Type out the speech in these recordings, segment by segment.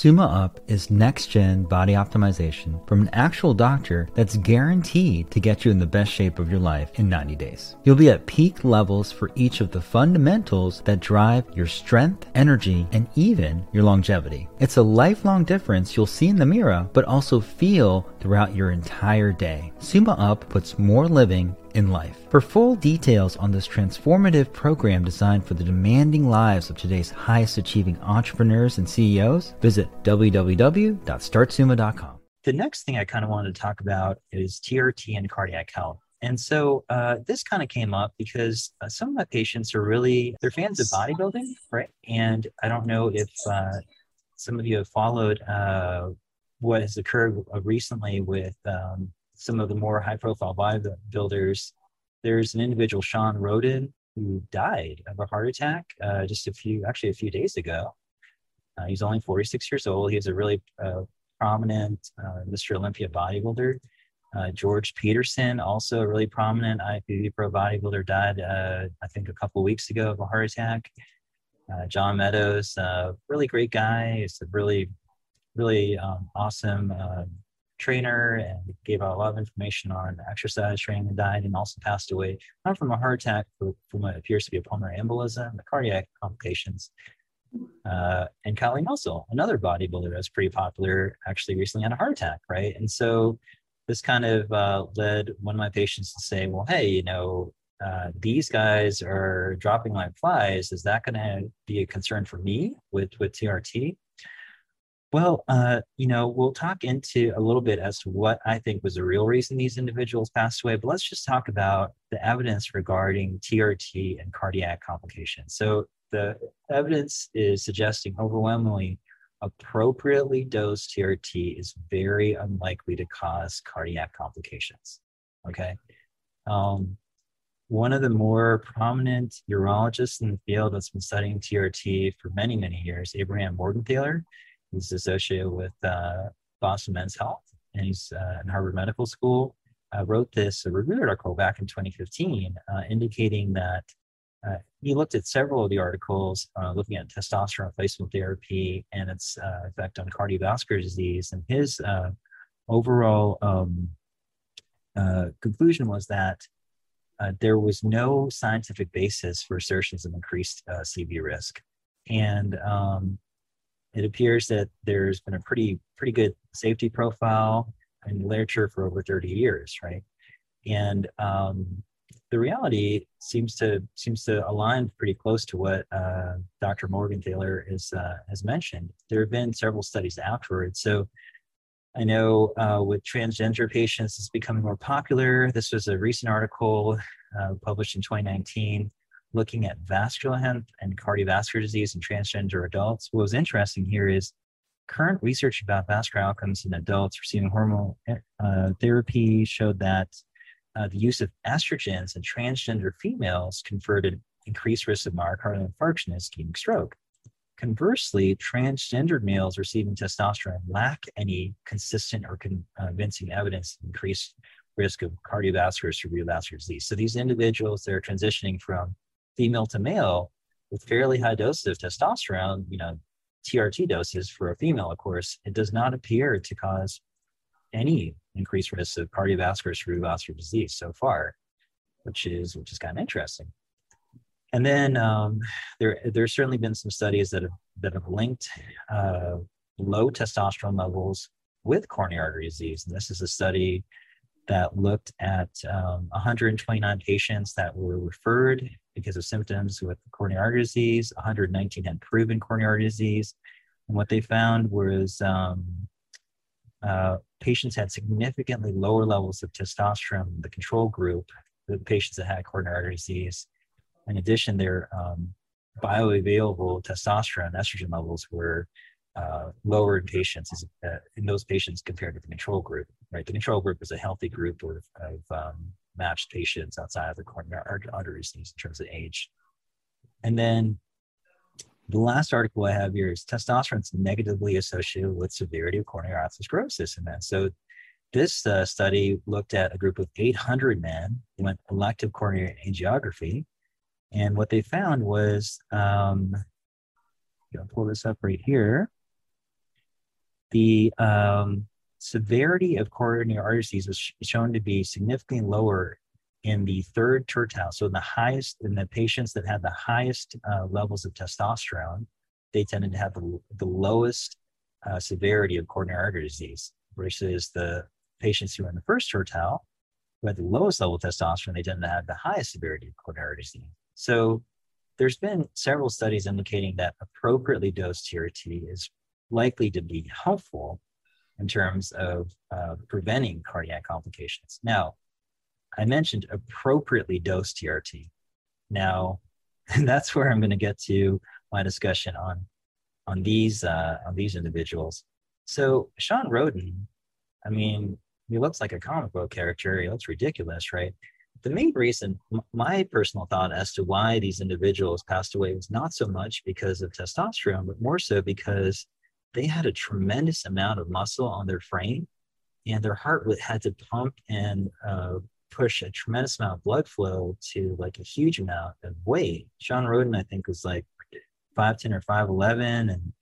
Summa Up is next gen body optimization from an actual doctor that's guaranteed to get you in the best shape of your life in 90 days. You'll be at peak levels for each of the fundamentals that drive your strength, energy, and even your longevity. It's a lifelong difference you'll see in the mirror, but also feel throughout your entire day. Summa Up puts more living in life. For full details on this transformative program designed for the demanding lives of today's highest achieving entrepreneurs and CEOs, visit www.startsumma.com. The next thing I kind of wanted to talk about is TRT and cardiac health. And so uh, this kind of came up because uh, some of my patients are really they're fans of bodybuilding, right? And I don't know if uh, some of you have followed uh, what has occurred recently with um, some of the more high profile bodybuilders, there's an individual, Shawn Rhoden, who died of a heart attack uh, just a few, actually a few days ago. Uh, he's only 46 years old. He's a really uh, prominent uh, Mr. Olympia bodybuilder. Uh, George Peterson, also a really prominent IFBB pro bodybuilder, died, uh, I think, a couple weeks ago of a heart attack. John Meadows, really great guy. He's a really, really um, awesome trainer and gave out a lot of information on exercise training and diet and also passed away not from a heart attack but from what appears to be a pulmonary embolism the cardiac complications uh, and Kali Muscle, another bodybuilder that's pretty popular, actually recently had a heart attack, right? And so this kind of uh, led one of my patients to say, well, hey, you know, uh, these guys are dropping like flies. Is that going to be a concern for me with with TRT? Well, uh, you know, we'll talk into a little bit as to what I think was the real reason these individuals passed away, but let's just talk about the evidence regarding TRT and cardiac complications. So the evidence is suggesting overwhelmingly appropriately dosed TRT is very unlikely to cause cardiac complications. Okay. Um, one of the more prominent urologists in the field that's been studying TRT for many, many years, Abraham Morgentaler, He's associated with uh, Boston Men's Health, and he's uh, in Harvard Medical School. Uh, wrote this review article back in 2015, uh, indicating that uh, he looked at several of the articles uh, looking at testosterone replacement therapy and its effect on cardiovascular disease. And his overall um, conclusion was that uh, there was no scientific basis for assertions of increased uh, CV risk. And um, it appears that there's been a pretty pretty good safety profile in literature for over 30 years, right? And um, the reality seems to seems to align pretty close to what uh, Dr. Morgentaler is uh, has mentioned. There have been several studies afterwards. So I know uh, with transgender patients, it's becoming more popular. This was a recent article uh, published in 2019 looking at vascular health and cardiovascular disease in transgender adults. What was interesting here is current research about vascular outcomes in adults receiving hormone uh, therapy showed that uh, the use of estrogens in transgender females conferred increased risk of myocardial infarction and ischemic stroke. Conversely, transgendered males receiving testosterone lack any consistent or convincing evidence of increased risk of cardiovascular or cerebrovascular disease. So these individuals that are transitioning from female to male with fairly high doses of testosterone, you know, TRT doses for a female, of course, it does not appear to cause any increased risk of cardiovascular cerebrovascular disease so far, which is which is kind of interesting. And then um, there there's certainly been some studies that have that have linked uh, low testosterone levels with coronary artery disease. And this is a study that looked at um, 129 patients that were referred because of symptoms with coronary artery disease. 119 had proven coronary artery disease. And what they found was um, uh, patients had significantly lower levels of testosterone the control group, the patients that had coronary artery disease. In addition, their um, bioavailable testosterone estrogen levels were uh, lower in patients uh, in those patients compared to the control group. Right, the control group is a healthy group of, of um, matched patients outside of the coronary arteries in terms of age. And then the last article I have here is testosterone is negatively associated with severity of coronary atherosclerosis in men. So this uh, study looked at a group of 800 men who went elective coronary angiography. And what they found was, um, I'll pull this up right here the um, severity of coronary artery disease was shown to be significantly lower in the third tertile. So in the highest, in the patients that had the highest uh, levels of testosterone, they tended to have the, the lowest uh, severity of coronary artery disease versus the patients who were in the first tertile, who had the lowest level of testosterone, they tended to have the highest severity of coronary artery disease. So there's been several studies indicating that appropriately dosed TRT is likely to be helpful in terms of uh, preventing cardiac complications. Now, I mentioned appropriately dosed TRT. Now, that's where I'm going to get to my discussion on on these uh, on these individuals. So Shawn Rhoden, I mean, he looks like a comic book character. He looks ridiculous, right? The main reason, my personal thought as to why these individuals passed away was not so much because of testosterone, but more so because they had a tremendous amount of muscle on their frame and their heart had to pump and uh, push a tremendous amount of blood flow to like a huge amount of weight. Shawn Rhoden, I think, was like 5'10 or 5'11. And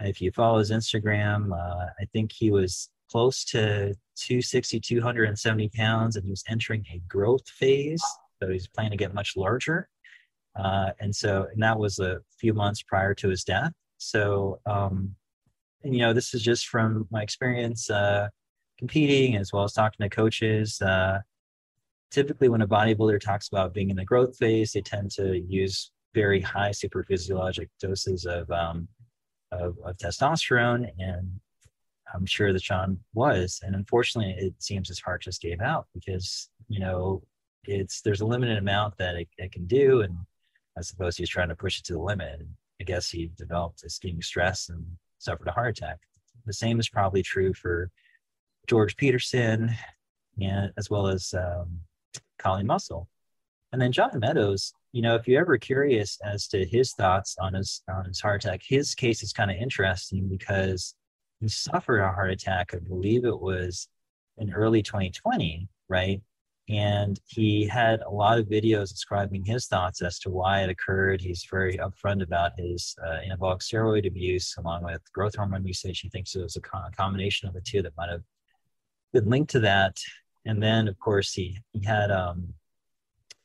if you follow his Instagram, uh, I think he was close to 260, 270 pounds, and he was entering a growth phase. So he's planning to get much larger. Uh, and so, and that was a few months prior to his death. So, um, you know, this is just from my experience uh, competing as well as talking to coaches. Uh, typically, when a bodybuilder talks about being in the growth phase, they tend to use very high super physiologic doses of, um, of, of testosterone. And I'm sure that Shawn was. And unfortunately, it seems his heart just gave out because, you know, it's there's a limited amount that it, it can do. And I suppose he's trying to push it to the limit. And I guess he developed ischemic stress and suffered a heart attack. The same is probably true for George Peterson and as well as um, Kali Muscle. And then John Meadows, you know, if you're ever curious as to his thoughts on his on his heart attack, his case is kind of interesting because he suffered a heart attack. I believe it was in early 2020, right? And he had a lot of videos describing his thoughts as to why it occurred. He's very upfront about his uh, anabolic steroid abuse along with growth hormone usage. He thinks it was a, a combination of the two that might have been linked to that. And then, of course, he, he had um,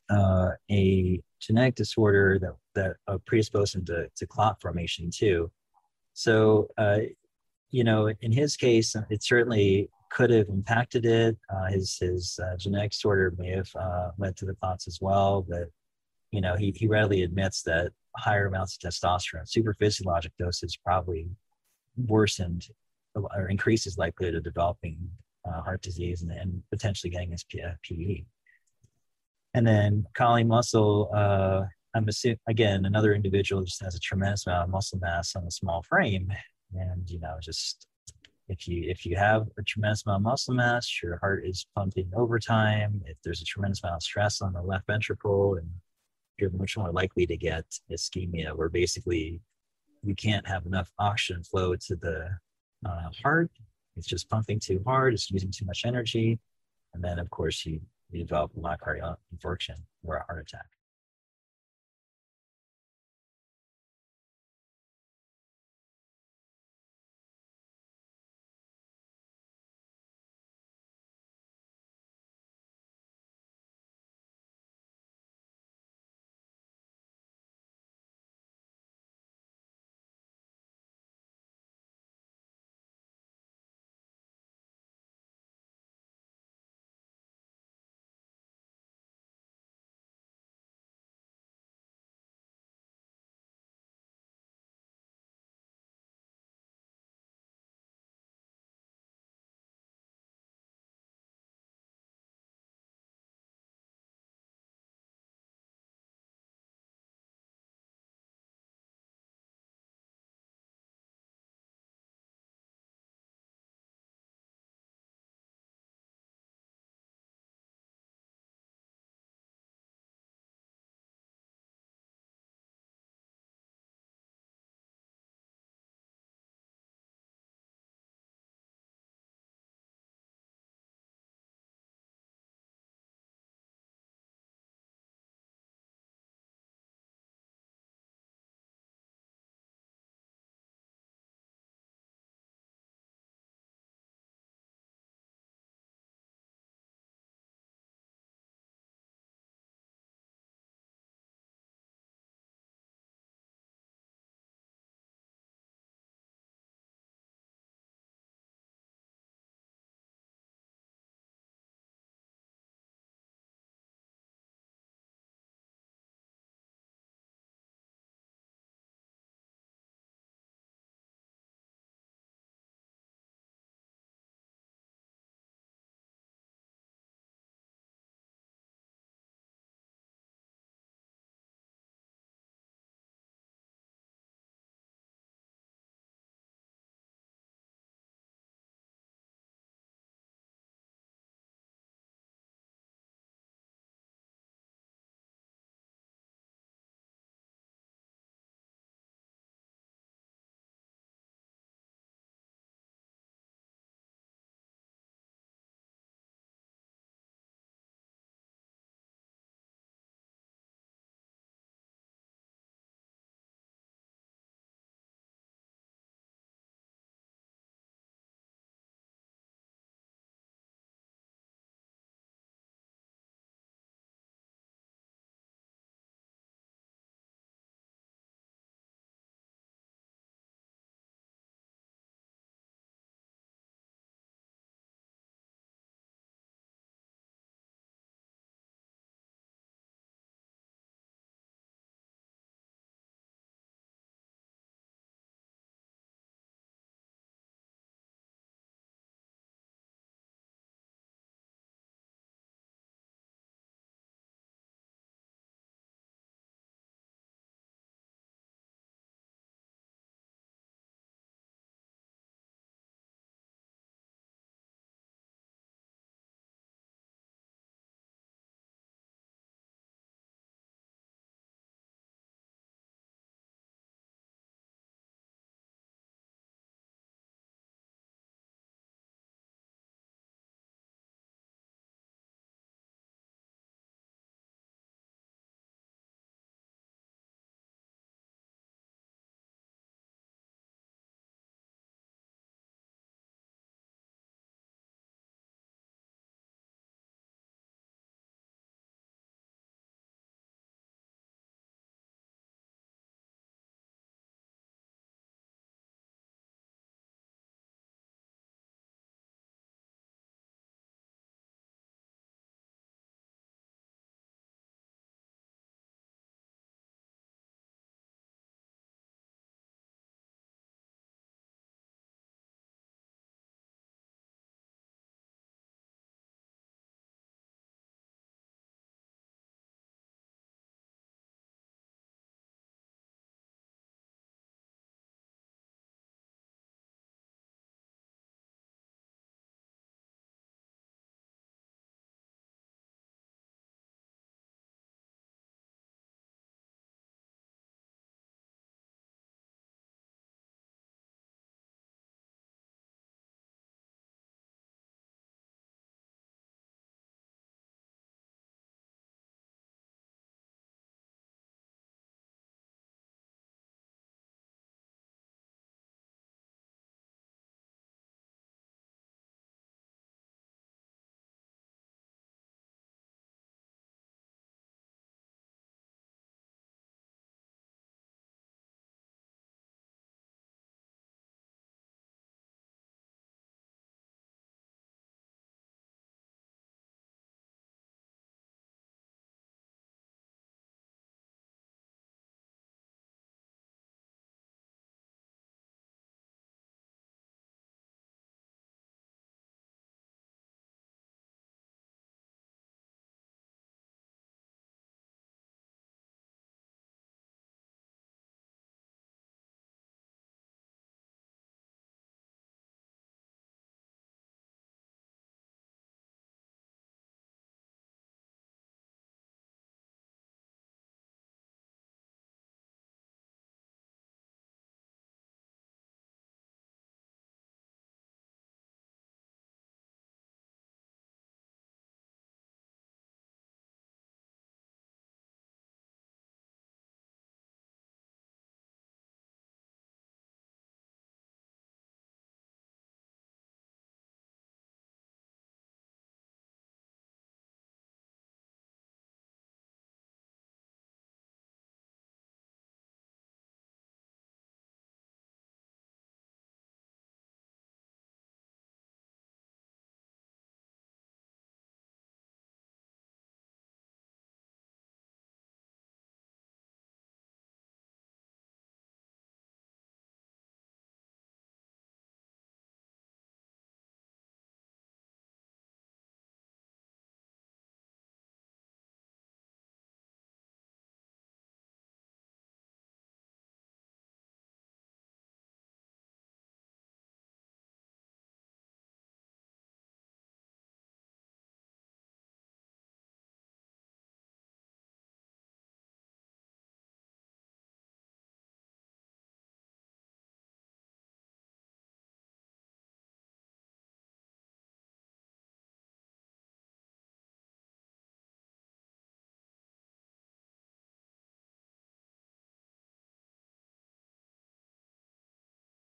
uh, a genetic disorder that, that uh, predisposed him to, to clot formation too. So, uh, you know, in his case, it certainly could have impacted it. Uh, his his uh, genetic disorder may have uh, led to the clots as well, but you know, he, he readily admits that higher amounts of testosterone, super physiologic doses, probably worsened or increases likelihood of developing uh, heart disease and, and, potentially getting his PE. And then Kali Muscle, uh, I'm assuming, again, another individual just has a tremendous amount of muscle mass on a small frame. And, you know, just if you if you have a tremendous amount of muscle mass, your heart is pumping overtime. If there's a tremendous amount of stress on the left ventricle, and you're much more likely to get ischemia, where basically you can't have enough oxygen flow to the uh, heart. It's just pumping too hard. It's using too much energy, and then of course you, you develop myocardial infarction or a heart attack.